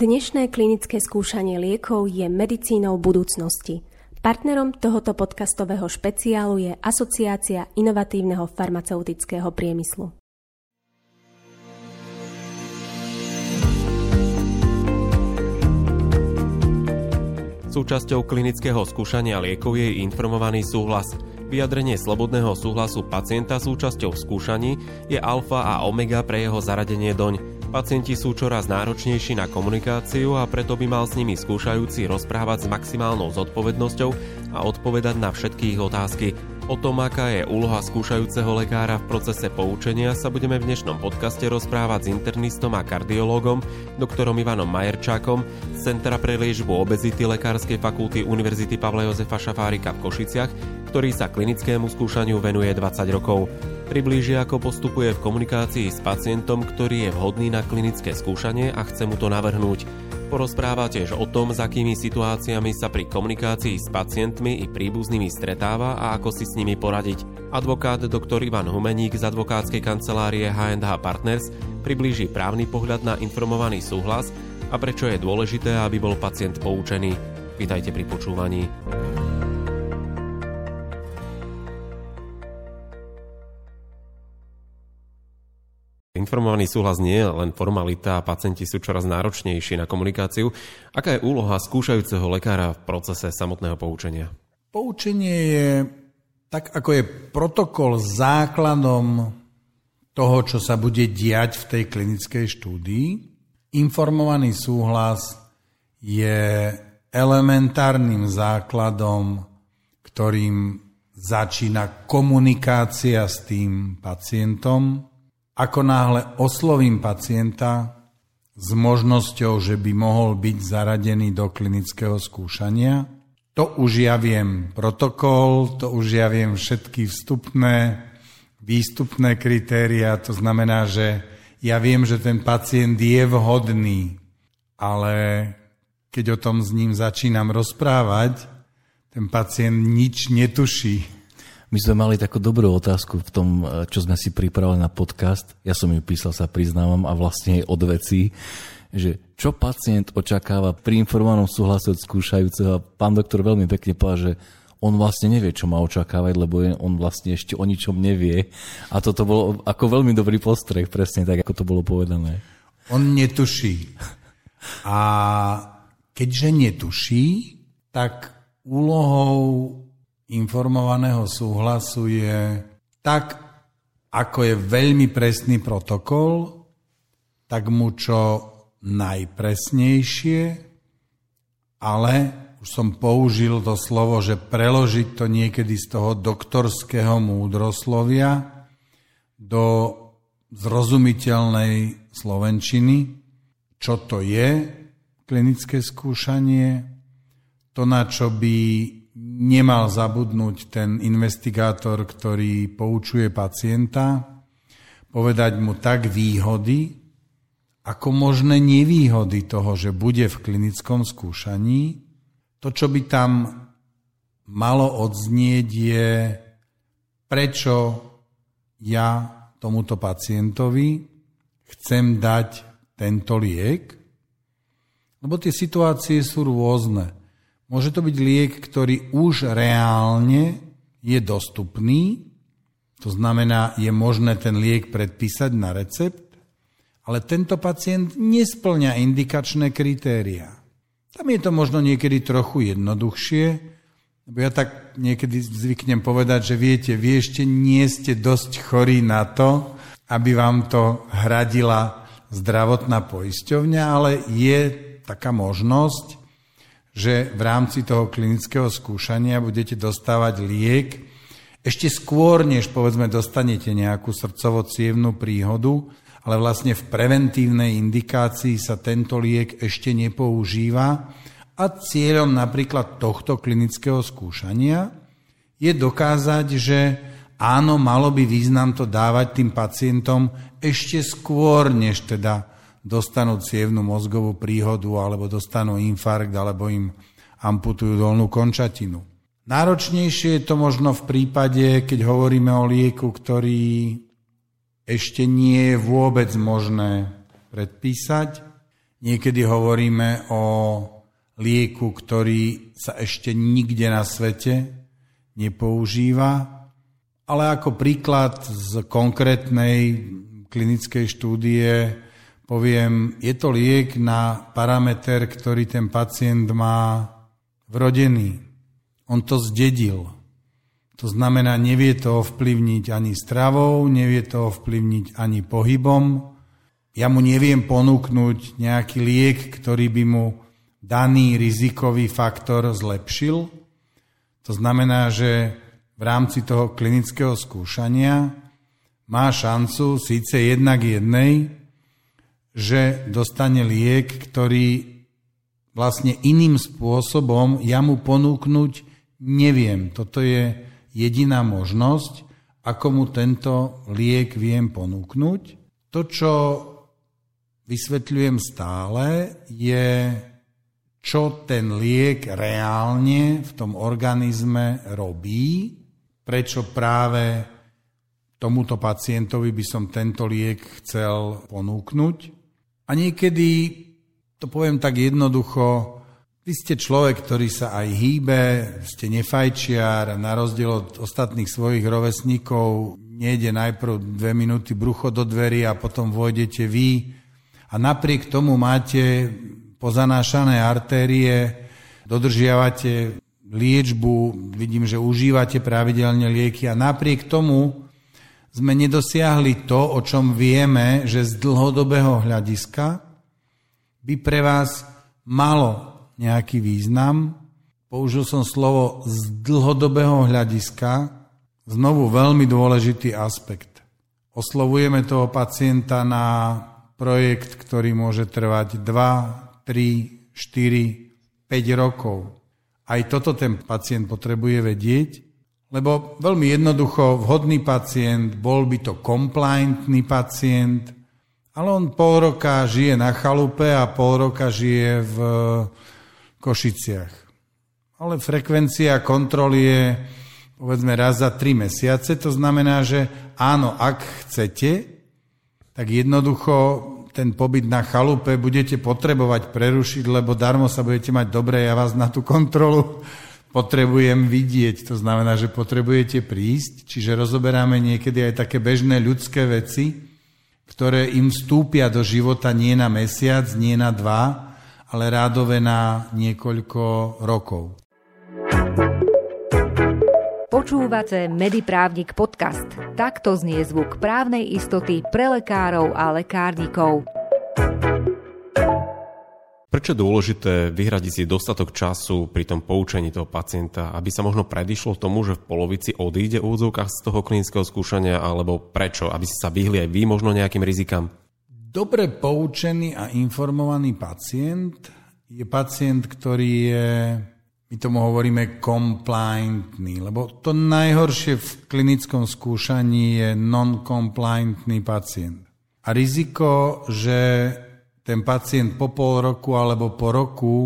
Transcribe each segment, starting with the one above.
Dnešné klinické skúšanie liekov je medicínou budúcnosti. Partnerom tohoto podcastového špeciálu je Asociácia inovatívneho farmaceutického priemyslu. Súčasťou klinického skúšania liekov je informovaný súhlas. Vyjadrenie slobodného súhlasu pacienta súčasťou skúšaní je alfa a omega pre jeho zaradenie doň. Pacienti sú čoraz náročnejší na komunikáciu a preto by mal s nimi skúšajúci rozprávať s maximálnou zodpovednosťou a odpovedať na všetky ich otázky. O tom, aká je úloha skúšajúceho lekára v procese poučenia, sa budeme v dnešnom podcaste rozprávať s internistom a kardiológom, doktorom Ivanom Majerčákom z Centra pre liečbu obezity Lekárskej fakulty Univerzity Pavla Jozefa Šafárika v Košiciach, ktorý sa klinickému skúšaniu venuje 20 rokov. Priblíži, ako postupuje v komunikácii s pacientom, ktorý je vhodný na klinické skúšanie a chce mu to navrhnúť. Porozpráva tiež o tom, s akými situáciami sa pri komunikácii s pacientmi i príbuznými stretáva a ako si s nimi poradiť. Advokát dr. Ivan Humeník z advokátskej kancelárie H&H Partners priblíži právny pohľad na informovaný súhlas a prečo je dôležité, aby bol pacient poučený. Vítajte pri počúvaní. Informovaný súhlas nie je len formalita a pacienti sú čoraz náročnejší na komunikáciu. Aká je úloha skúšajúceho lekára v procese samotného poučenia? Poučenie je, tak ako je protokol základom toho, čo sa bude diať v tej klinickej štúdii, informovaný súhlas je elementárnym základom, ktorým začína komunikácia s tým pacientom, ako náhle oslovím pacienta s možnosťou, že by mohol byť zaradený do klinického skúšania, to už ja viem. Protokol, to už ja viem všetky vstupné, výstupné kritéria, to znamená, že ja viem, že ten pacient je vhodný, ale keď o tom s ním začínam rozprávať, ten pacient nič netuší my sme mali takú dobrú otázku v tom, e, čo sme si pripravili na podcast. Ja som ju písal, sa priznávam, a vlastne od vecí, že čo pacient očakáva pri informovanom súhlase od skúšajúceho. Pán doktor veľmi pekne povedal, že on vlastne nevie, čo má očakávať, lebo on vlastne ešte o ničom nevie. A toto bolo ako veľmi dobrý postreh, presne tak, ako to bolo povedané. On netuší. A keďže netuší, tak úlohou informovaného súhlasu je tak, ako je veľmi presný protokol, tak mu čo najpresnejšie, ale už som použil to slovo, že preložiť to niekedy z toho doktorského múdroslovia do zrozumiteľnej slovenčiny, čo to je klinické skúšanie, to, na čo by nemal zabudnúť ten investigátor, ktorý poučuje pacienta, povedať mu tak výhody, ako možné nevýhody toho, že bude v klinickom skúšaní. To, čo by tam malo odznieť, je prečo ja tomuto pacientovi chcem dať tento liek, lebo tie situácie sú rôzne. Môže to byť liek, ktorý už reálne je dostupný, to znamená, je možné ten liek predpísať na recept, ale tento pacient nesplňa indikačné kritéria. Tam je to možno niekedy trochu jednoduchšie, lebo ja tak niekedy zvyknem povedať, že viete, vy ešte nie ste dosť chorí na to, aby vám to hradila zdravotná poisťovňa, ale je taká možnosť, že v rámci toho klinického skúšania budete dostávať liek ešte skôr, než povedzme dostanete nejakú srdcovo príhodu, ale vlastne v preventívnej indikácii sa tento liek ešte nepoužíva. A cieľom napríklad tohto klinického skúšania je dokázať, že áno, malo by význam to dávať tým pacientom ešte skôr, než teda dostanú cievnú mozgovú príhodu alebo dostanú infarkt alebo im amputujú dolnú končatinu. Náročnejšie je to možno v prípade, keď hovoríme o lieku, ktorý ešte nie je vôbec možné predpísať. Niekedy hovoríme o lieku, ktorý sa ešte nikde na svete nepoužíva, ale ako príklad z konkrétnej klinickej štúdie poviem, je to liek na parameter, ktorý ten pacient má vrodený. On to zdedil. To znamená, nevie to ovplyvniť ani stravou, nevie to ovplyvniť ani pohybom. Ja mu neviem ponúknuť nejaký liek, ktorý by mu daný rizikový faktor zlepšil. To znamená, že v rámci toho klinického skúšania má šancu síce jednak jednej, že dostane liek, ktorý vlastne iným spôsobom ja mu ponúknuť neviem. Toto je jediná možnosť, ako mu tento liek viem ponúknuť. To, čo vysvetľujem stále, je, čo ten liek reálne v tom organizme robí, prečo práve tomuto pacientovi by som tento liek chcel ponúknuť. A niekedy, to poviem tak jednoducho, vy ste človek, ktorý sa aj hýbe, ste nefajčiar, na rozdiel od ostatných svojich rovesníkov nejde najprv dve minúty brucho do dverí a potom vojdete vy. A napriek tomu máte pozanášané artérie, dodržiavate liečbu, vidím, že užívate pravidelne lieky a napriek tomu sme nedosiahli to, o čom vieme, že z dlhodobého hľadiska by pre vás malo nejaký význam. Použil som slovo z dlhodobého hľadiska, znovu veľmi dôležitý aspekt. Oslovujeme toho pacienta na projekt, ktorý môže trvať 2, 3, 4, 5 rokov. Aj toto ten pacient potrebuje vedieť, lebo veľmi jednoducho vhodný pacient, bol by to compliantný pacient, ale on pol roka žije na chalupe a pol roka žije v Košiciach. Ale frekvencia kontroly je povedzme raz za tri mesiace. To znamená, že áno, ak chcete, tak jednoducho ten pobyt na chalupe budete potrebovať prerušiť, lebo darmo sa budete mať dobre, ja vás na tú kontrolu potrebujem vidieť. To znamená, že potrebujete prísť, čiže rozoberáme niekedy aj také bežné ľudské veci, ktoré im vstúpia do života nie na mesiac, nie na dva, ale rádové na niekoľko rokov. Počúvate Mediprávnik podcast. Takto znie zvuk právnej istoty pre lekárov a lekárnikov. Prečo je dôležité vyhradiť si dostatok času pri tom poučení toho pacienta, aby sa možno predišlo tomu, že v polovici odíde v úvodzovkách z toho klinického skúšania, alebo prečo? Aby si sa vyhli aj vy možno nejakým rizikám? Dobre poučený a informovaný pacient je pacient, ktorý je, my tomu hovoríme, compliantný, lebo to najhoršie v klinickom skúšaní je non-compliantný pacient. A riziko, že ten pacient po pol roku alebo po roku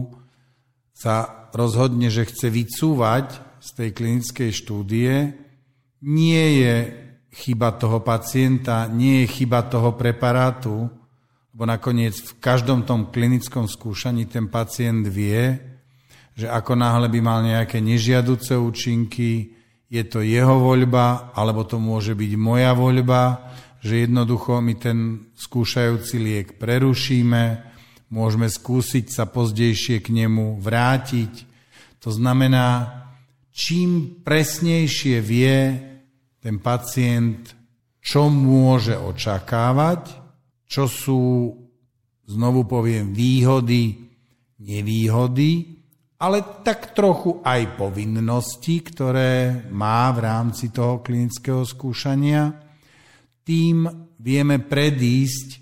sa rozhodne, že chce vycúvať z tej klinickej štúdie, nie je chyba toho pacienta, nie je chyba toho preparátu, lebo nakoniec v každom tom klinickom skúšaní ten pacient vie, že ako náhle by mal nejaké nežiaduce účinky, je to jeho voľba, alebo to môže byť moja voľba, že jednoducho my ten skúšajúci liek prerušíme, môžeme skúsiť sa pozdejšie k nemu vrátiť. To znamená, čím presnejšie vie ten pacient, čo môže očakávať, čo sú, znovu poviem, výhody, nevýhody, ale tak trochu aj povinnosti, ktoré má v rámci toho klinického skúšania, tým vieme predísť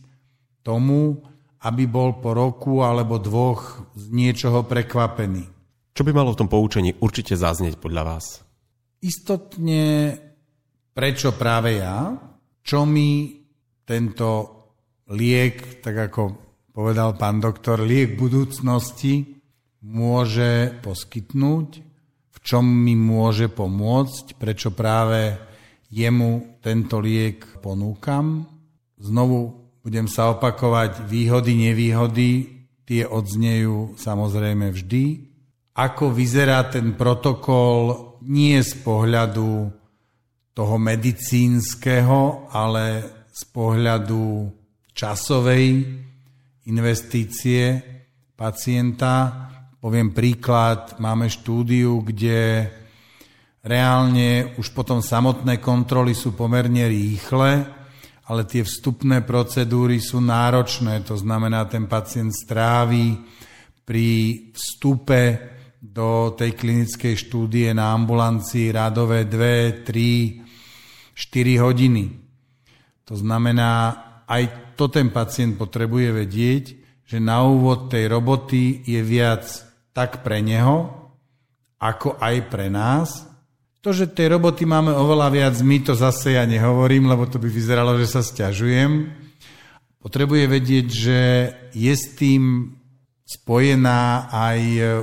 tomu, aby bol po roku alebo dvoch z niečoho prekvapený. Čo by malo v tom poučení určite zaznieť podľa vás? Istotne Prečo práve ja? Čo mi tento liek, tak ako povedal pán doktor, liek budúcnosti môže poskytnúť, v čom mi môže pomôcť, prečo práve jemu tento liek ponúkam. Znovu budem sa opakovať výhody, nevýhody. tie odznejú samozrejme vždy. Ako vyzerá ten protokol nie z pohľadu toho medicínskeho, ale z pohľadu časovej investície pacienta. Poviem príklad, máme štúdiu, kde reálne už potom samotné kontroly sú pomerne rýchle, ale tie vstupné procedúry sú náročné, to znamená, ten pacient stráví pri vstupe do tej klinickej štúdie na ambulancii radové 2, 3, 4 hodiny. To znamená, aj to ten pacient potrebuje vedieť, že na úvod tej roboty je viac tak pre neho, ako aj pre nás. To, že tej roboty máme oveľa viac, my to zase ja nehovorím, lebo to by vyzeralo, že sa stiažujem. Potrebuje vedieť, že je s tým spojená aj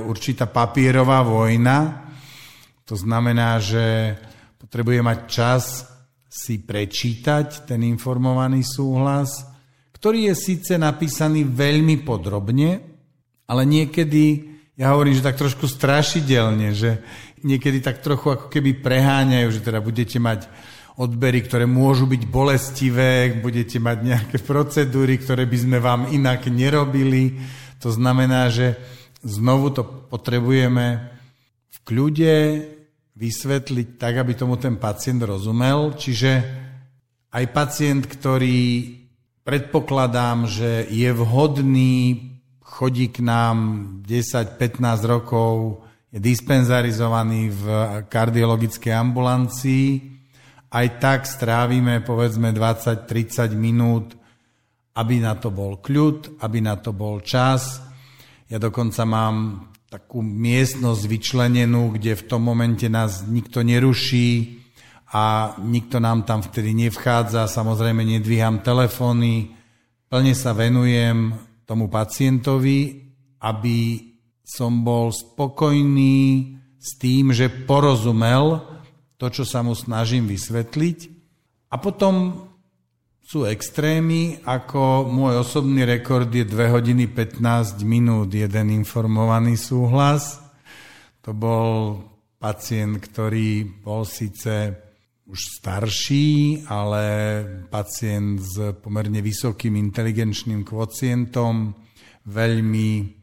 určitá papierová vojna. To znamená, že potrebuje mať čas si prečítať ten informovaný súhlas, ktorý je síce napísaný veľmi podrobne, ale niekedy, ja hovorím, že tak trošku strašidelne, že niekedy tak trochu ako keby preháňajú, že teda budete mať odbery, ktoré môžu byť bolestivé, budete mať nejaké procedúry, ktoré by sme vám inak nerobili. To znamená, že znovu to potrebujeme v kľude vysvetliť tak, aby tomu ten pacient rozumel. Čiže aj pacient, ktorý predpokladám, že je vhodný, chodí k nám 10-15 rokov, je dispenzarizovaný v kardiologickej ambulancii, aj tak strávime povedzme 20-30 minút aby na to bol kľud, aby na to bol čas. Ja dokonca mám takú miestnosť vyčlenenú, kde v tom momente nás nikto neruší a nikto nám tam vtedy nevchádza. Samozrejme nedvíham telefóny, plne sa venujem tomu pacientovi, aby som bol spokojný s tým, že porozumel to, čo sa mu snažím vysvetliť. A potom sú extrémy, ako môj osobný rekord je 2 hodiny 15 minút, jeden informovaný súhlas. To bol pacient, ktorý bol síce už starší, ale pacient s pomerne vysokým inteligenčným kvocientom, veľmi,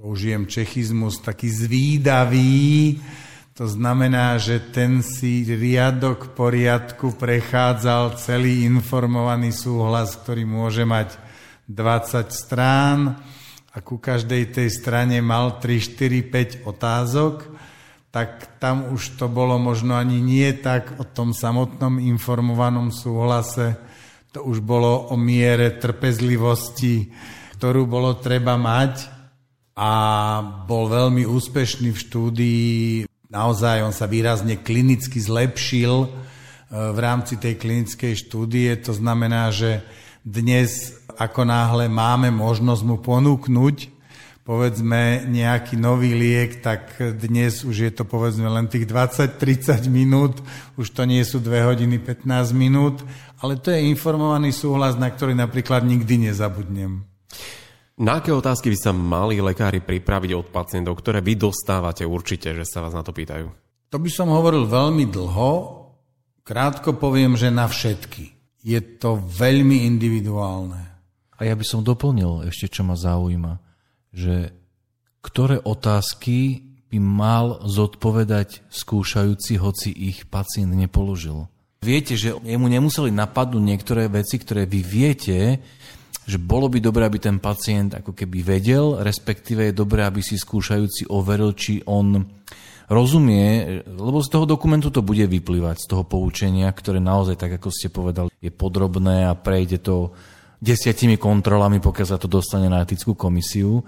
použijem čechizmus, taký zvídavý, to znamená, že ten si riadok poriadku prechádzal celý informovaný súhlas, ktorý môže mať 20 strán a ku každej tej strane mal 3, 4, 5 otázok, tak tam už to bolo možno ani nie tak o tom samotnom informovanom súhlase, to už bolo o miere trpezlivosti, ktorú bolo treba mať a bol veľmi úspešný v štúdii naozaj on sa výrazne klinicky zlepšil e, v rámci tej klinickej štúdie. To znamená, že dnes ako náhle máme možnosť mu ponúknuť povedzme nejaký nový liek, tak dnes už je to povedzme len tých 20-30 minút, už to nie sú 2 hodiny 15 minút, ale to je informovaný súhlas, na ktorý napríklad nikdy nezabudnem. Na aké otázky by sa mali lekári pripraviť od pacientov, ktoré vy dostávate určite, že sa vás na to pýtajú? To by som hovoril veľmi dlho. Krátko poviem, že na všetky. Je to veľmi individuálne. A ja by som doplnil ešte, čo ma zaujíma, že ktoré otázky by mal zodpovedať skúšajúci, hoci ich pacient nepoložil. Viete, že jemu nemuseli napadnúť niektoré veci, ktoré vy viete, že bolo by dobré, aby ten pacient ako keby vedel, respektíve je dobré, aby si skúšajúci overil, či on rozumie, lebo z toho dokumentu to bude vyplývať, z toho poučenia, ktoré naozaj, tak ako ste povedali, je podrobné a prejde to desiatimi kontrolami, pokiaľ sa to dostane na etickú komisiu.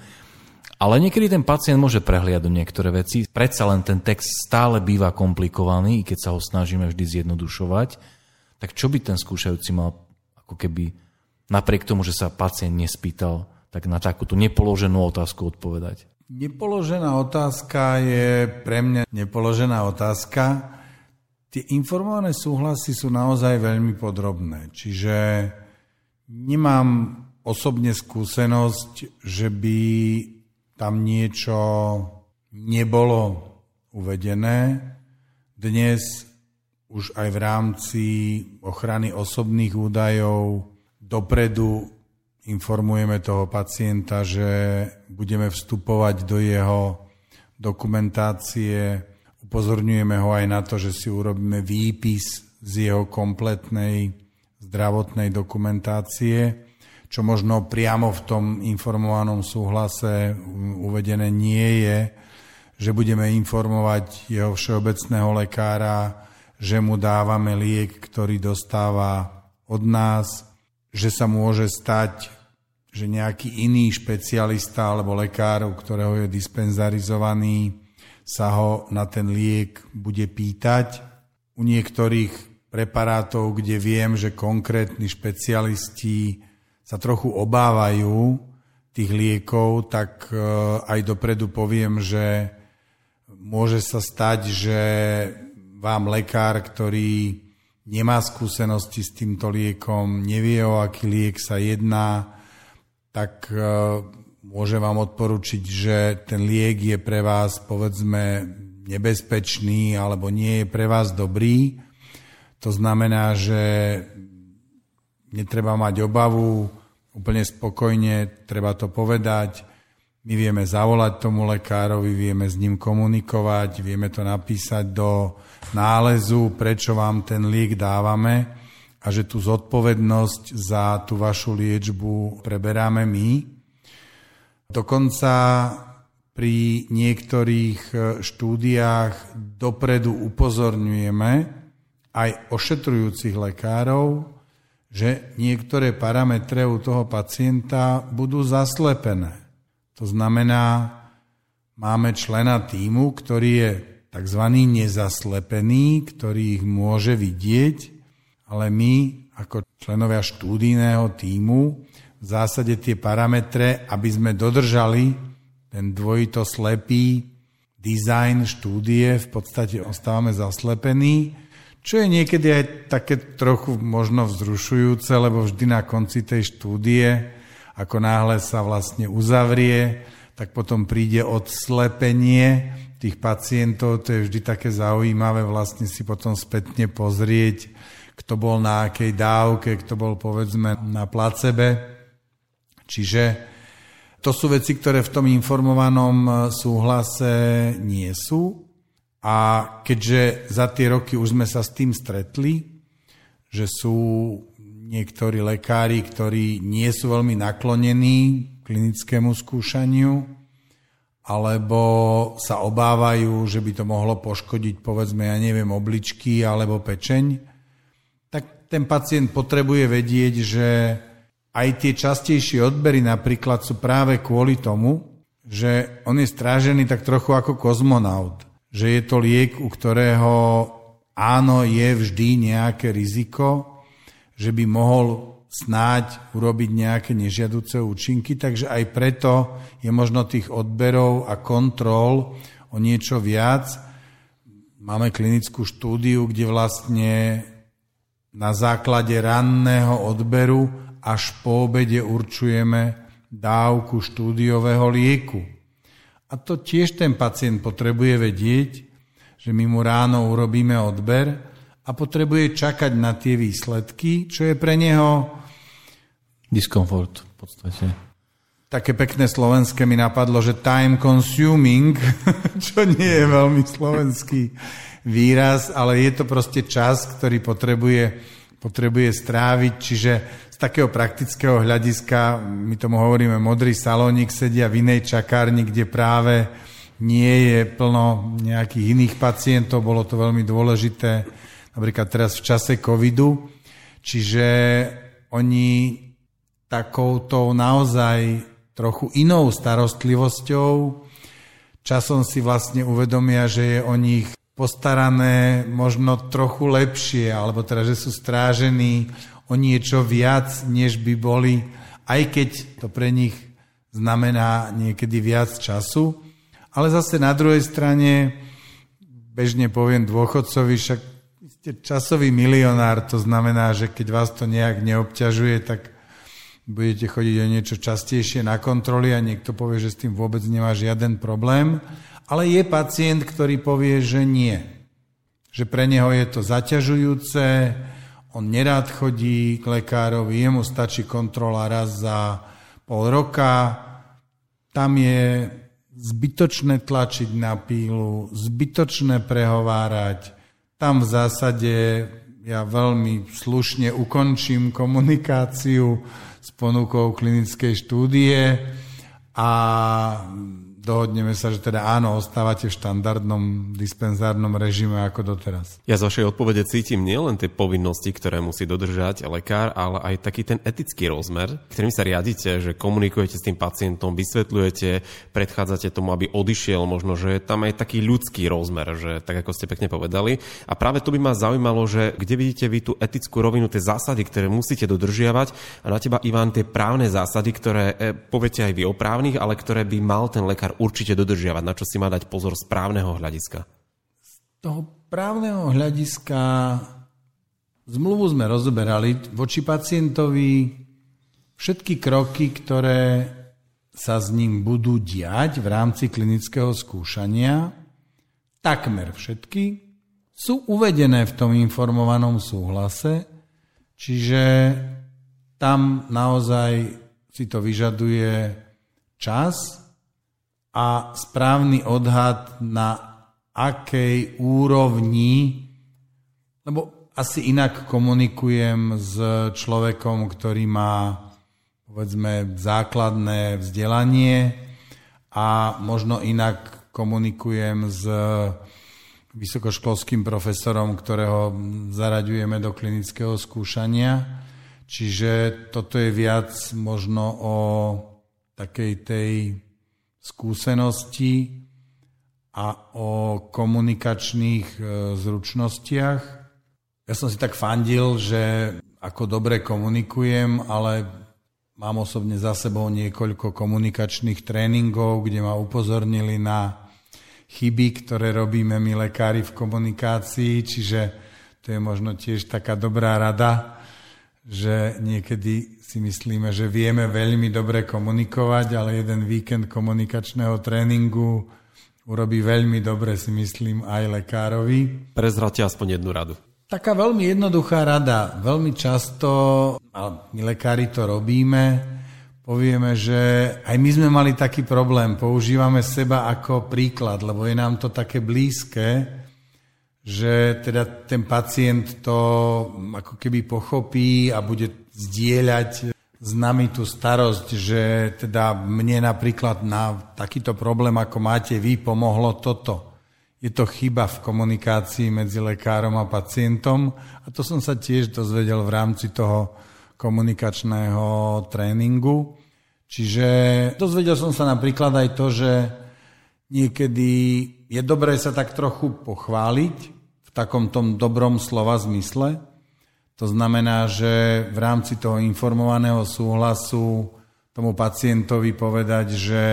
Ale niekedy ten pacient môže prehliadať niektoré veci. Predsa len ten text stále býva komplikovaný, i keď sa ho snažíme vždy zjednodušovať. Tak čo by ten skúšajúci mal ako keby napriek tomu, že sa pacient nespýtal, tak na takúto nepoloženú otázku odpovedať? Nepoložená otázka je pre mňa nepoložená otázka. Tie informované súhlasy sú naozaj veľmi podrobné, čiže nemám osobne skúsenosť, že by tam niečo nebolo uvedené. Dnes už aj v rámci ochrany osobných údajov dopredu informujeme toho pacienta, že budeme vstupovať do jeho dokumentácie, upozorňujeme ho aj na to, že si urobíme výpis z jeho kompletnej zdravotnej dokumentácie, čo možno priamo v tom informovanom súhlase uvedené nie je, že budeme informovať jeho všeobecného lekára, že mu dávame liek, ktorý dostáva od nás, že sa môže stať, že nejaký iný špecialista alebo lekár, u ktorého je dispenzarizovaný, sa ho na ten liek bude pýtať. U niektorých preparátov, kde viem, že konkrétni špecialisti sa trochu obávajú tých liekov, tak e, aj dopredu poviem, že môže sa stať, že vám lekár, ktorý nemá skúsenosti s týmto liekom, nevie o aký liek sa jedná, tak e, môže vám odporučiť, že ten liek je pre vás povedzme nebezpečný alebo nie je pre vás dobrý. To znamená, že netreba mať obavu, úplne spokojne, treba to povedať, my vieme zavolať tomu lekárovi, vieme s ním komunikovať, vieme to napísať do nálezu, prečo vám ten liek dávame a že tú zodpovednosť za tú vašu liečbu preberáme my. Dokonca pri niektorých štúdiách dopredu upozorňujeme aj ošetrujúcich lekárov, že niektoré parametre u toho pacienta budú zaslepené. To znamená, máme člena týmu, ktorý je tzv. nezaslepený, ktorý ich môže vidieť, ale my ako členovia štúdijného týmu v zásade tie parametre, aby sme dodržali ten dvojito slepý dizajn štúdie, v podstate ostávame zaslepení, čo je niekedy aj také trochu možno vzrušujúce, lebo vždy na konci tej štúdie ako náhle sa vlastne uzavrie, tak potom príde odslepenie tých pacientov, to je vždy také zaujímavé vlastne si potom spätne pozrieť, kto bol na akej dávke, kto bol povedzme na placebe. Čiže to sú veci, ktoré v tom informovanom súhlase nie sú. A keďže za tie roky už sme sa s tým stretli, že sú niektorí lekári, ktorí nie sú veľmi naklonení klinickému skúšaniu, alebo sa obávajú, že by to mohlo poškodiť, povedzme, ja neviem, obličky alebo pečeň, tak ten pacient potrebuje vedieť, že aj tie častejšie odbery napríklad sú práve kvôli tomu, že on je strážený tak trochu ako kozmonaut. Že je to liek, u ktorého áno, je vždy nejaké riziko, že by mohol snáď urobiť nejaké nežiaduce účinky, takže aj preto je možno tých odberov a kontrol o niečo viac. Máme klinickú štúdiu, kde vlastne na základe ranného odberu až po obede určujeme dávku štúdiového lieku. A to tiež ten pacient potrebuje vedieť, že my mu ráno urobíme odber a potrebuje čakať na tie výsledky, čo je pre neho... Diskomfort v podstate. Také pekné slovenské mi napadlo, že time consuming, čo nie je veľmi slovenský výraz, ale je to proste čas, ktorý potrebuje, potrebuje stráviť, čiže z takého praktického hľadiska, my tomu hovoríme modrý salónik, sedia v inej čakárni, kde práve nie je plno nejakých iných pacientov, bolo to veľmi dôležité napríklad teraz v čase covidu, čiže oni takouto naozaj trochu inou starostlivosťou časom si vlastne uvedomia, že je o nich postarané možno trochu lepšie, alebo teda, že sú strážení o niečo viac, než by boli, aj keď to pre nich znamená niekedy viac času. Ale zase na druhej strane, bežne poviem dôchodcovi, však ste časový milionár, to znamená, že keď vás to nejak neobťažuje, tak budete chodiť o niečo častejšie na kontroly a niekto povie, že s tým vôbec nemá žiaden problém. Ale je pacient, ktorý povie, že nie. Že pre neho je to zaťažujúce, on nerád chodí k lekárovi, jemu stačí kontrola raz za pol roka, tam je zbytočné tlačiť na pílu, zbytočné prehovárať. Tam v zásade ja veľmi slušne ukončím komunikáciu s ponukou klinickej štúdie a dohodneme sa, že teda áno, ostávate v štandardnom dispenzárnom režime ako doteraz. Ja z vašej odpovede cítim nielen tie povinnosti, ktoré musí dodržať lekár, ale aj taký ten etický rozmer, ktorým sa riadite, že komunikujete s tým pacientom, vysvetľujete, predchádzate tomu, aby odišiel, možno, že je tam aj taký ľudský rozmer, že tak ako ste pekne povedali. A práve to by ma zaujímalo, že kde vidíte vy tú etickú rovinu, tie zásady, ktoré musíte dodržiavať a na teba, Ivan, tie právne zásady, ktoré e, poviete aj vy o právnych, ale ktoré by mal ten lekár určite dodržiavať? Na čo si má dať pozor z právneho hľadiska? Z toho právneho hľadiska zmluvu sme rozoberali voči pacientovi všetky kroky, ktoré sa s ním budú diať v rámci klinického skúšania, takmer všetky, sú uvedené v tom informovanom súhlase, čiže tam naozaj si to vyžaduje čas, a správny odhad na akej úrovni, lebo asi inak komunikujem s človekom, ktorý má povedzme základné vzdelanie a možno inak komunikujem s vysokoškolským profesorom, ktorého zaraďujeme do klinického skúšania. Čiže toto je viac možno o takej tej skúsenosti a o komunikačných e, zručnostiach. Ja som si tak fandil, že ako dobre komunikujem, ale mám osobne za sebou niekoľko komunikačných tréningov, kde ma upozornili na chyby, ktoré robíme my lekári v komunikácii, čiže to je možno tiež taká dobrá rada, že niekedy si myslíme, že vieme veľmi dobre komunikovať, ale jeden víkend komunikačného tréningu urobí veľmi dobre, si myslím, aj lekárovi. Prezrate aspoň jednu radu. Taká veľmi jednoduchá rada. Veľmi často, ale my lekári to robíme, povieme, že aj my sme mali taký problém. Používame seba ako príklad, lebo je nám to také blízke, že teda ten pacient to ako keby pochopí a bude zdieľať s nami tú starosť, že teda mne napríklad na takýto problém, ako máte vy, pomohlo toto. Je to chyba v komunikácii medzi lekárom a pacientom a to som sa tiež dozvedel v rámci toho komunikačného tréningu. Čiže dozvedel som sa napríklad aj to, že niekedy je dobré sa tak trochu pochváliť takom tom dobrom slova zmysle. To znamená, že v rámci toho informovaného súhlasu tomu pacientovi povedať, že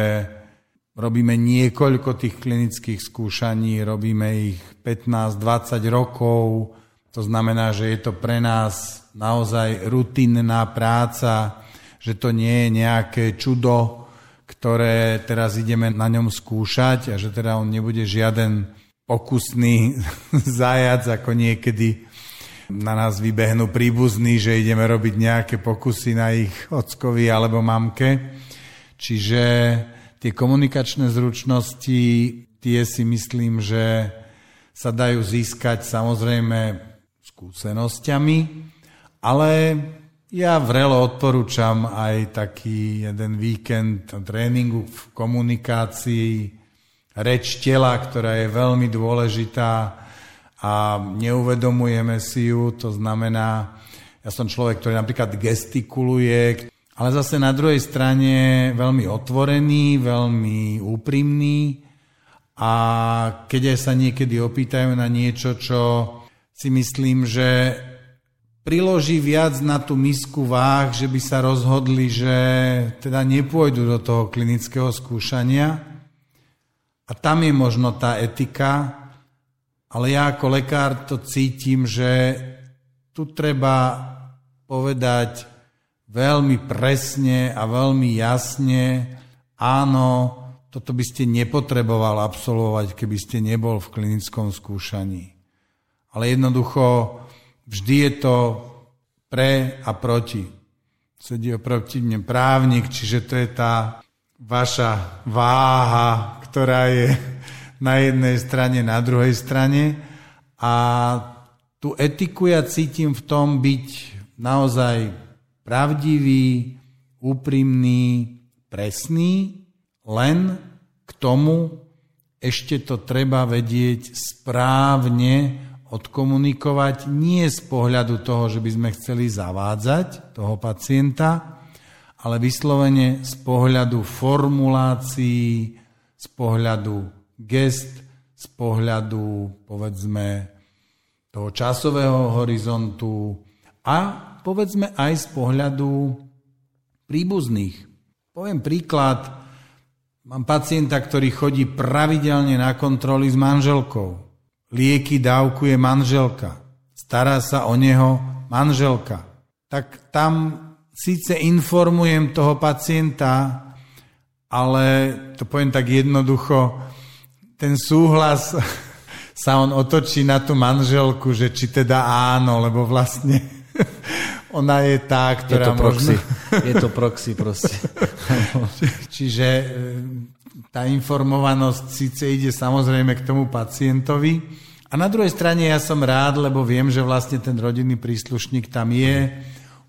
robíme niekoľko tých klinických skúšaní, robíme ich 15-20 rokov, to znamená, že je to pre nás naozaj rutinná práca, že to nie je nejaké čudo, ktoré teraz ideme na ňom skúšať a že teda on nebude žiaden pokusný zajac, ako niekedy na nás vybehnú príbuzní, že ideme robiť nejaké pokusy na ich ockovi alebo mamke. Čiže tie komunikačné zručnosti, tie si myslím, že sa dajú získať samozrejme skúsenosťami, ale ja vrelo odporúčam aj taký jeden víkend tréningu v komunikácii, reč tela, ktorá je veľmi dôležitá a neuvedomujeme si ju, to znamená, ja som človek, ktorý napríklad gestikuluje, ale zase na druhej strane veľmi otvorený, veľmi úprimný a keď aj sa niekedy opýtajú na niečo, čo si myslím, že priloží viac na tú misku váh, že by sa rozhodli, že teda nepôjdu do toho klinického skúšania. A tam je možno tá etika, ale ja ako lekár to cítim, že tu treba povedať veľmi presne a veľmi jasne, áno, toto by ste nepotreboval absolvovať, keby ste nebol v klinickom skúšaní. Ale jednoducho vždy je to pre a proti. Sedí oproti mne právnik, čiže to je tá vaša váha, ktorá je na jednej strane, na druhej strane. A tú etiku ja cítim v tom byť naozaj pravdivý, úprimný, presný, len k tomu ešte to treba vedieť správne odkomunikovať, nie z pohľadu toho, že by sme chceli zavádzať toho pacienta, ale vyslovene z pohľadu formulácií, z pohľadu gest, z pohľadu, povedzme, toho časového horizontu a povedzme aj z pohľadu príbuzných. Poviem príklad, Mám pacienta, ktorý chodí pravidelne na kontroly s manželkou. Lieky dávkuje manželka. Stará sa o neho manželka. Tak tam síce informujem toho pacienta, ale to poviem tak jednoducho, ten súhlas sa on otočí na tú manželku, že či teda áno, lebo vlastne ona je tá, ktorá je to proxy. Možno... Je to proxy proste. Čiže e, tá informovanosť síce ide samozrejme k tomu pacientovi, a na druhej strane ja som rád, lebo viem, že vlastne ten rodinný príslušník tam je,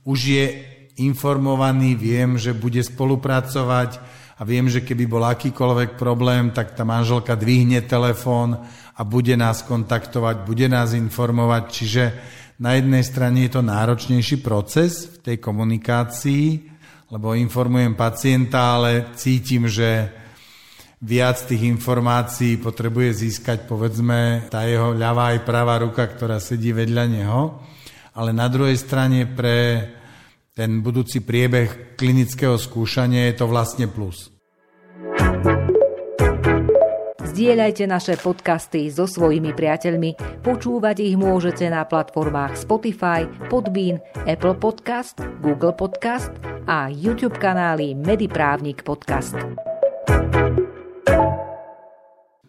už je informovaný, viem, že bude spolupracovať a viem, že keby bol akýkoľvek problém, tak tá manželka dvihne telefón a bude nás kontaktovať, bude nás informovať, čiže na jednej strane je to náročnejší proces v tej komunikácii, lebo informujem pacienta, ale cítim, že viac tých informácií potrebuje získať, povedzme, tá jeho ľavá aj pravá ruka, ktorá sedí vedľa neho. Ale na druhej strane pre ten budúci priebeh klinického skúšania je to vlastne plus. Zdieľajte naše podcasty so svojimi priateľmi. Počúvať ich môžete na platformách Spotify, Podbean, Apple Podcast, Google Podcast a YouTube kanály Mediprávnik Podcast.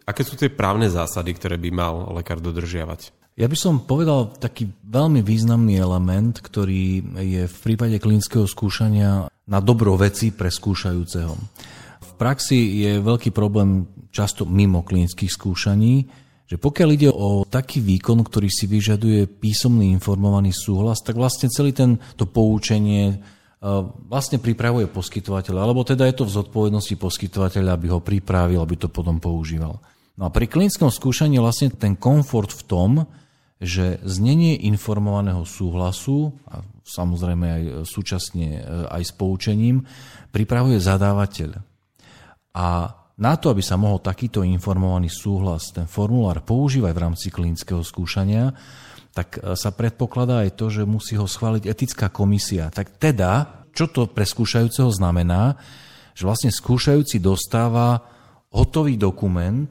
Aké sú tie právne zásady, ktoré by mal lekár dodržiavať? Ja by som povedal taký veľmi významný element, ktorý je v prípade klinického skúšania na dobro veci pre skúšajúceho. V praxi je veľký problém často mimo klinických skúšaní, že pokiaľ ide o taký výkon, ktorý si vyžaduje písomný informovaný súhlas, tak vlastne celý ten, to poučenie e, vlastne pripravuje poskytovateľ, alebo teda je to v zodpovednosti poskytovateľa, aby ho pripravil, aby to potom používal. No a pri klinickom skúšaní vlastne ten komfort v tom, že znenie informovaného súhlasu, a samozrejme aj súčasne e, aj s poučením, pripravuje zadávateľ. A na to, aby sa mohol takýto informovaný súhlas, ten formulár používať v rámci klinického skúšania, tak e, sa predpokladá aj to, že musí ho schváliť etická komisia. Tak teda, čo to pre skúšajúceho znamená, že vlastne skúšajúci dostáva hotový dokument,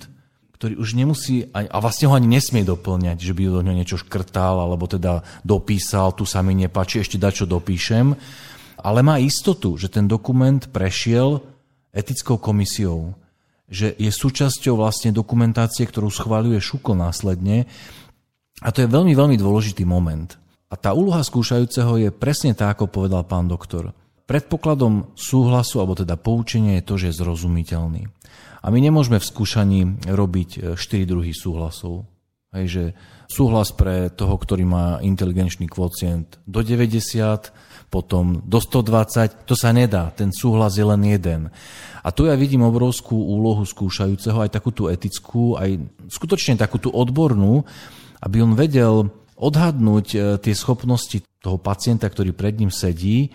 ktorý už nemusí, a vlastne ho ani nesmie doplňať, že by do ňo niečo škrtal, alebo teda dopísal, tu sa mi nepáči, ešte dať, čo dopíšem, ale má istotu, že ten dokument prešiel etickou komisiou že je súčasťou vlastne dokumentácie, ktorú schváľuje Šukl následne. A to je veľmi, veľmi dôležitý moment. A tá úloha skúšajúceho je presne tá, ako povedal pán doktor. Predpokladom súhlasu, alebo teda poučenia je to, že je zrozumiteľný. A my nemôžeme v skúšaní robiť 4 e, druhy súhlasov. Hej, že súhlas pre toho, ktorý má inteligenčný kvocient do 90, potom do 120, to sa nedá, ten súhlas je len jeden. A tu ja vidím obrovskú úlohu skúšajúceho, aj takú tú etickú, aj skutočne takú tú odbornú, aby on vedel odhadnúť e, tie schopnosti toho pacienta, ktorý pred ním sedí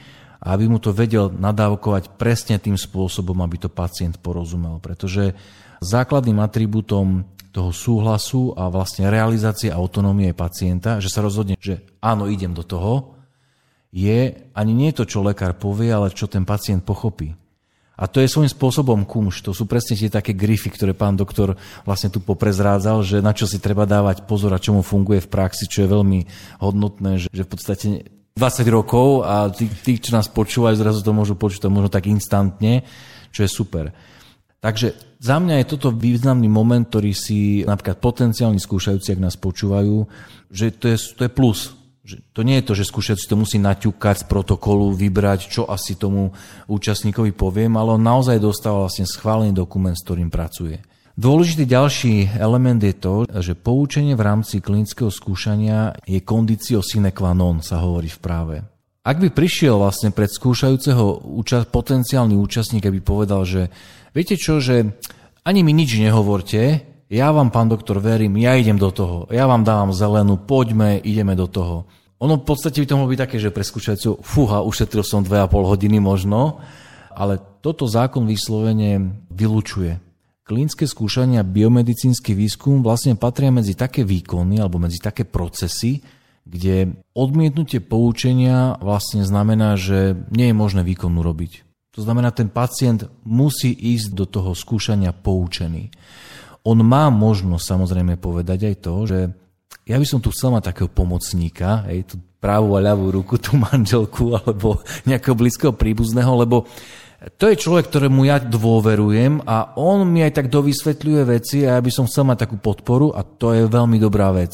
a aby mu to vedel nadávkovať presne tým spôsobom, aby to pacient porozumel. Pretože základným atribútom toho súhlasu a vlastne realizácie autonómie pacienta, že sa rozhodne, že áno, idem do toho, je ani nie to, čo lekár povie, ale čo ten pacient pochopí. A to je svojím spôsobom kumš. To sú presne tie také grify, ktoré pán doktor vlastne tu poprezrádzal, že na čo si treba dávať pozor a čomu funguje v praxi, čo je veľmi hodnotné, že, v podstate 20 rokov a tí, tí, čo nás počúvajú, zrazu to môžu to možno tak instantne, čo je super. Takže za mňa je toto významný moment, ktorý si napríklad potenciálni skúšajúci, ak nás počúvajú, že to je, to je plus. Že to nie je to, že skúšajúci to musí naťukať z protokolu, vybrať, čo asi tomu účastníkovi poviem, ale on naozaj dostáva vlastne schválený dokument, s ktorým pracuje. Dôležitý ďalší element je to, že poučenie v rámci klinického skúšania je kondício sine qua non, sa hovorí v práve. Ak by prišiel vlastne pred skúšajúceho potenciálny účastník, aby povedal, že Viete čo, že ani mi nič nehovorte, ja vám, pán doktor, verím, ja idem do toho, ja vám dávam zelenú, poďme, ideme do toho. Ono v podstate by to mohlo byť také, že pre skúšajúceho, fúha, ušetril som 2,5 hodiny možno, ale toto zákon vyslovene vylučuje. Klinické skúšania, biomedicínsky výskum vlastne patria medzi také výkony alebo medzi také procesy, kde odmietnutie poučenia vlastne znamená, že nie je možné výkon urobiť. To znamená, ten pacient musí ísť do toho skúšania poučený. On má možnosť samozrejme povedať aj to, že ja by som tu chcel mať takého pomocníka, hej, tú pravú a ľavú ruku, tú manželku alebo nejakého blízkeho príbuzného, lebo to je človek, ktorému ja dôverujem a on mi aj tak dovysvetľuje veci a ja by som chcel mať takú podporu a to je veľmi dobrá vec.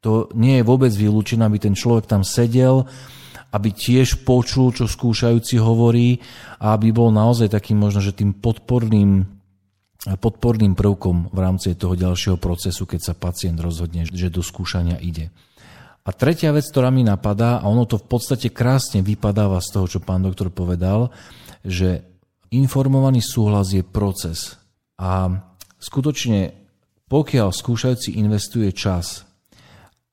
To nie je vôbec vylúčené, aby ten človek tam sedel, aby tiež počul, čo skúšajúci hovorí a aby bol naozaj takým možno, že tým podporným, podporným prvkom v rámci toho ďalšieho procesu, keď sa pacient rozhodne, že do skúšania ide. A tretia vec, ktorá mi napadá, a ono to v podstate krásne vypadáva z toho, čo pán doktor povedal, že informovaný súhlas je proces. A skutočne, pokiaľ skúšajúci investuje čas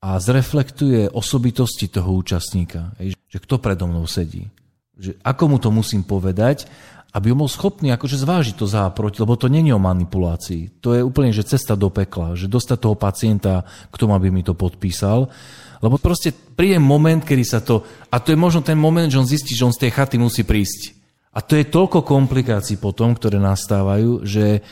a zreflektuje osobitosti toho účastníka, že kto predo mnou sedí, že ako mu to musím povedať, aby bol schopný akože zvážiť to za a proti, lebo to není o manipulácii. To je úplne, že cesta do pekla, že dostať toho pacienta k tomu, aby mi to podpísal. Lebo proste príde moment, kedy sa to... A to je možno ten moment, že on zistí, že on z tej chaty musí prísť. A to je toľko komplikácií potom, ktoré nastávajú, že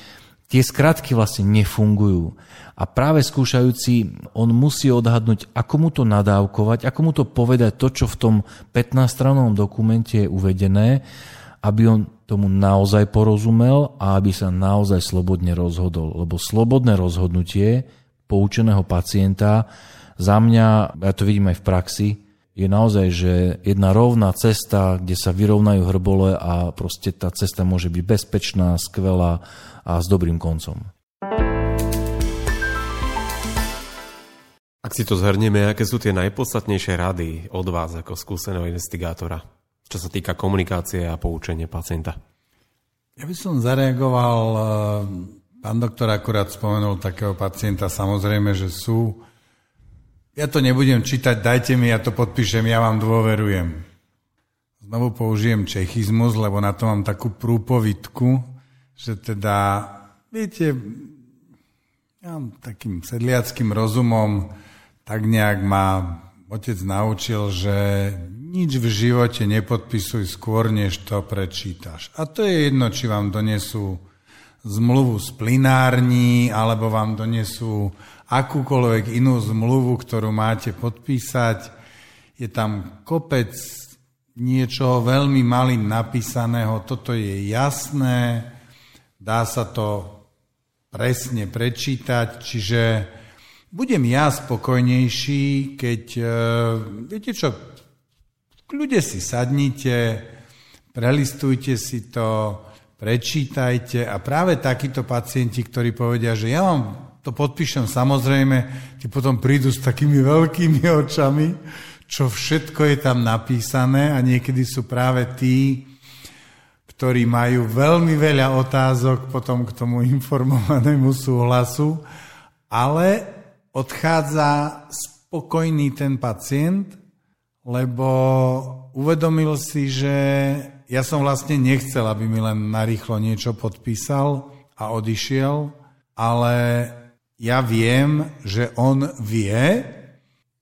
tie skratky vlastne nefungujú. A práve skúšajúci, on musí odhadnúť, ako mu to nadávkovať, ako mu to povedať to, čo v tom 15-stranovom dokumente je uvedené, aby on tomu naozaj porozumel a aby sa naozaj slobodne rozhodol. Lebo slobodné rozhodnutie poučeného pacienta za mňa, ja to vidím aj v praxi, je naozaj, že jedna rovná cesta, kde sa vyrovnajú hrbole a proste tá cesta môže byť bezpečná, skvelá a s dobrým koncom. Ak si to zhrnieme, aké sú tie najpodstatnejšie rady od vás ako skúseného investigátora, čo sa týka komunikácie a poučenia pacienta? Ja by som zareagoval, eh, pán doktor akurát spomenul takého pacienta, samozrejme, že sú. Ja to nebudem čítať, dajte mi, ja to podpíšem, ja vám dôverujem. Znovu použijem čechizmus, lebo na to mám takú prúpovitku, že teda, viete, ja mám takým sedliackým rozumom, tak nejak ma otec naučil, že nič v živote nepodpisuj skôr, než to prečítaš. A to je jedno, či vám donesú zmluvu z plinární, alebo vám donesú akúkoľvek inú zmluvu, ktorú máte podpísať. Je tam kopec niečoho veľmi malým napísaného, toto je jasné, dá sa to presne prečítať, čiže budem ja spokojnejší, keď, uh, viete čo, ľudia si sadnite, prelistujte si to, prečítajte. A práve takíto pacienti, ktorí povedia, že ja vám to podpíšem samozrejme, ti potom prídu s takými veľkými očami, čo všetko je tam napísané a niekedy sú práve tí, ktorí majú veľmi veľa otázok potom k tomu informovanému súhlasu, ale odchádza spokojný ten pacient, lebo uvedomil si, že ja som vlastne nechcel, aby mi len narýchlo niečo podpísal a odišiel, ale ja viem, že on vie,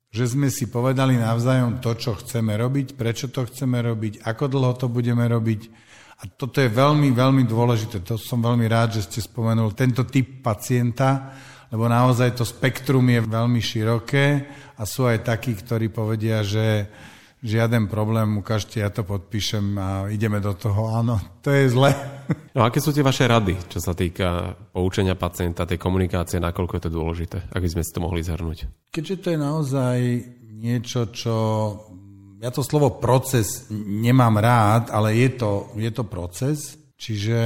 že sme si povedali navzájom to, čo chceme robiť, prečo to chceme robiť, ako dlho to budeme robiť. A toto je veľmi, veľmi dôležité. To som veľmi rád, že ste spomenul tento typ pacienta, lebo naozaj to spektrum je veľmi široké a sú aj takí, ktorí povedia, že žiaden problém, ukážte, ja to podpíšem a ideme do toho. Áno, to je zle. No aké sú tie vaše rady, čo sa týka poučenia pacienta, tej komunikácie, nakoľko je to dôležité, ak by sme si to mohli zhrnúť? Keďže to je naozaj niečo, čo... Ja to slovo proces nemám rád, ale je to, je to proces, čiže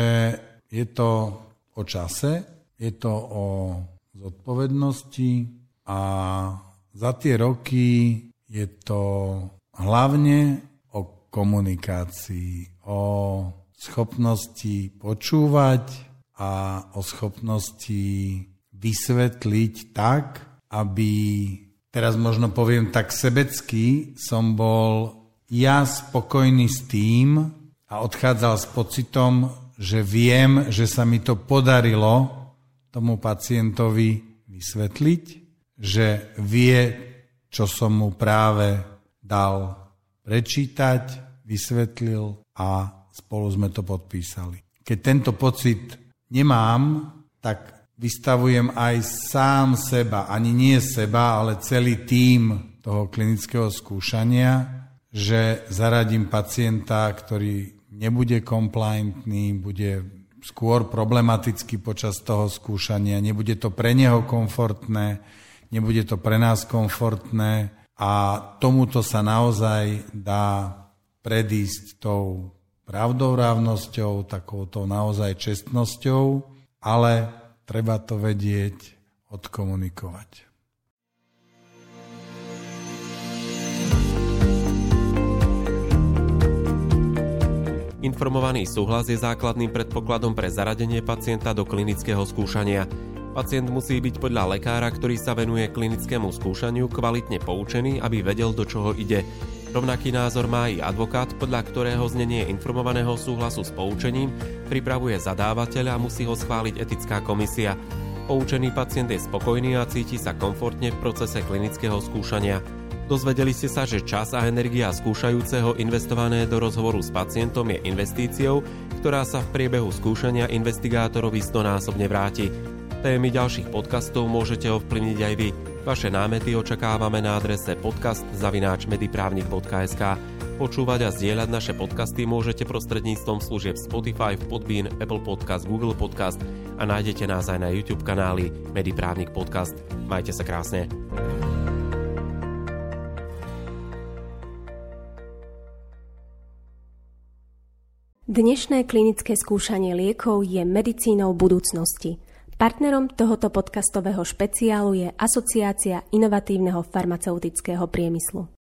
je to o čase, je to o zodpovednosti a za tie roky je to hlavne o komunikácii, o schopnosti počúvať a o schopnosti vysvetliť tak, aby, teraz možno poviem tak sebecky, som bol ja spokojný s tým a odchádzal s pocitom, že viem, že sa mi to podarilo tomu pacientovi vysvetliť, že vie, čo som mu práve dal prečítať, vysvetlil a spolu sme to podpísali. Keď tento pocit nemám, tak vystavujem aj sám seba, ani nie seba, ale celý tím toho klinického skúšania, že zaradím pacienta, ktorý nebude compliantný, bude skôr problematický počas toho skúšania, nebude to pre neho komfortné, nebude to pre nás komfortné a tomuto sa naozaj dá predísť tou pravdou, takouto naozaj čestnosťou, ale treba to vedieť odkomunikovať. Informovaný súhlas je základným predpokladom pre zaradenie pacienta do klinického skúšania. Pacient musí byť podľa lekára, ktorý sa venuje klinickému skúšaniu, kvalitne poučený, aby vedel, do čoho ide. Rovnaký názor má i advokát, podľa ktorého znenie informovaného súhlasu s poučením pripravuje zadávateľ a musí ho schváliť etická komisia. Poučený pacient je spokojný a cíti sa komfortne v procese klinického skúšania. Dozvedeli ste sa, že čas a energia skúšajúceho investované do rozhovoru s pacientom je investíciou, ktorá sa v priebehu skúšania investigátorovi stonásobne vráti. Témy ďalších podcastov môžete ovplyvniť aj vy. Vaše námety očakávame na adrese podcast.mediprávnik.sk Počúvať a zdieľať naše podcasty môžete prostredníctvom služieb Spotify, Podbean, Apple Podcast, Google Podcast a nájdete nás aj na YouTube kanáli Mediprávnik Podcast. Majte sa krásne. Dnešné klinické skúšanie liekov je medicínou budúcnosti. Partnerom tohoto podcastového špeciálu je Asociácia inovatívneho farmaceutického priemyslu.